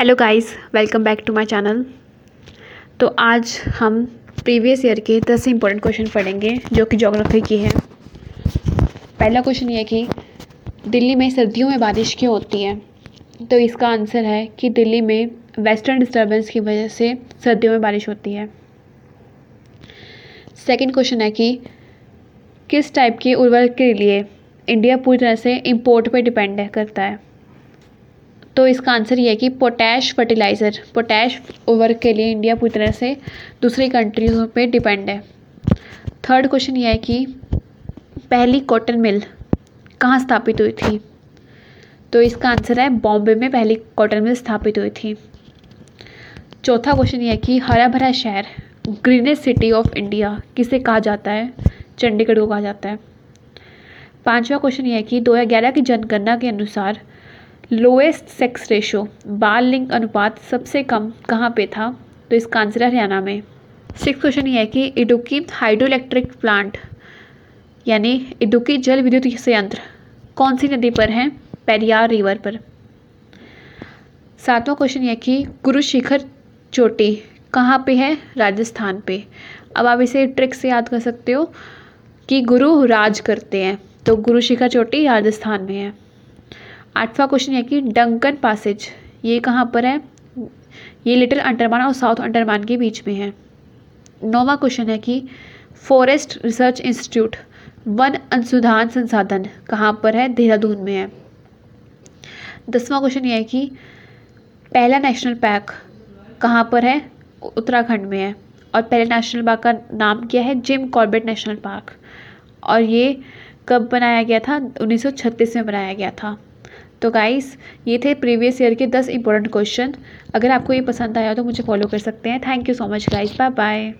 Hello guys welcome back to my channel तो आज हम प्रीवियस ईयर के दस इंपॉर्टेंट क्वेश्चन पढ़ेंगे, जो कि ज्योग्राफी की है। पहला क्वेश्चन ये कि दिल्ली में सर्दियों में बारिश क्यों होती है? तो इसका आंसर है कि दिल्ली में वेस्टर्न डिस्टर्बेंस की वजह से सर्दियों में बारिश होती है। सेकंड क्वेश्चन है कि किस टाइप के उर्वरक के लिए इंडिया पूरी तरह से इम्पोर्ट पर डिपेंड करता है? तो इसका आंसर ये है कि पोटैश फर्टिलाइज़र, पोटैश ओवर के लिए इंडिया पूरी तरह से दूसरी कंट्रीज़ों पे डिपेंड है। थर्ड क्वेश्चन ये है कि पहली कॉटन मिल कहाँ स्थापित हुई थी? तो इसका आंसर है बॉम्बे में पहली कॉटन मिल स्थापित हुई थी। चौथा क्वेश्चन ये है कि हरा भरा शहर ग्रीनेस्ट सिटी ऑफ़ इंडिया किसे कहा जाता है? चंडीगढ़ को कहा जाता है। पांचवा क्वेश्चन ये है कि 2011 की जनगणना के अनुसार लोएस्ट सेक्स रेशो बाल लिंग अनुपात सबसे कम कहाँ पे था? तो इसका आंसर है हरियाणा में। सिक्स क्वेश्चन ये है कि इडुकी हाइड्रो इलेक्ट्रिक प्लांट यानी इडुकी जल विद्युत संयंत्र, कौन सी नदी पर है? पेरियार रिवर पर। सातवां क्वेश्चन ये कि गुरु शिखर चोटी कहाँ पे है? राजस्थान पे। अब आप इसे ट्रिक से याद कर सकते हो कि गुरु राज करते हैं तो गुरु शिखर चोटी राजस्थान में है। आठवां क्वेश्चन है कि डंकन पासेज ये कहाँ पर है? ये लिटिल अंडरमान और साउथ अंडरमान के बीच में है। नौवा क्वेश्चन है कि फॉरेस्ट रिसर्च इंस्टीट्यूट वन अनुसंधान संसाधन कहाँ पर है? देहरादून में है। दसवां क्वेश्चन ये है कि पहला नेशनल पार्क कहाँ पर है? उत्तराखंड में है। और पहले नेशनल पार्क का नाम क्या है? जिम कॉर्बेट नेशनल पार्क और ये कब बनाया गया था? 1936 में बनाया गया था। तो गाइस ये थे प्रीवियस ईयर के दस इंपॉर्टेंट क्वेश्चन अगर आपको ये पसंद आया तो मुझे फॉलो कर सकते हैं. Thank you so much guys bye bye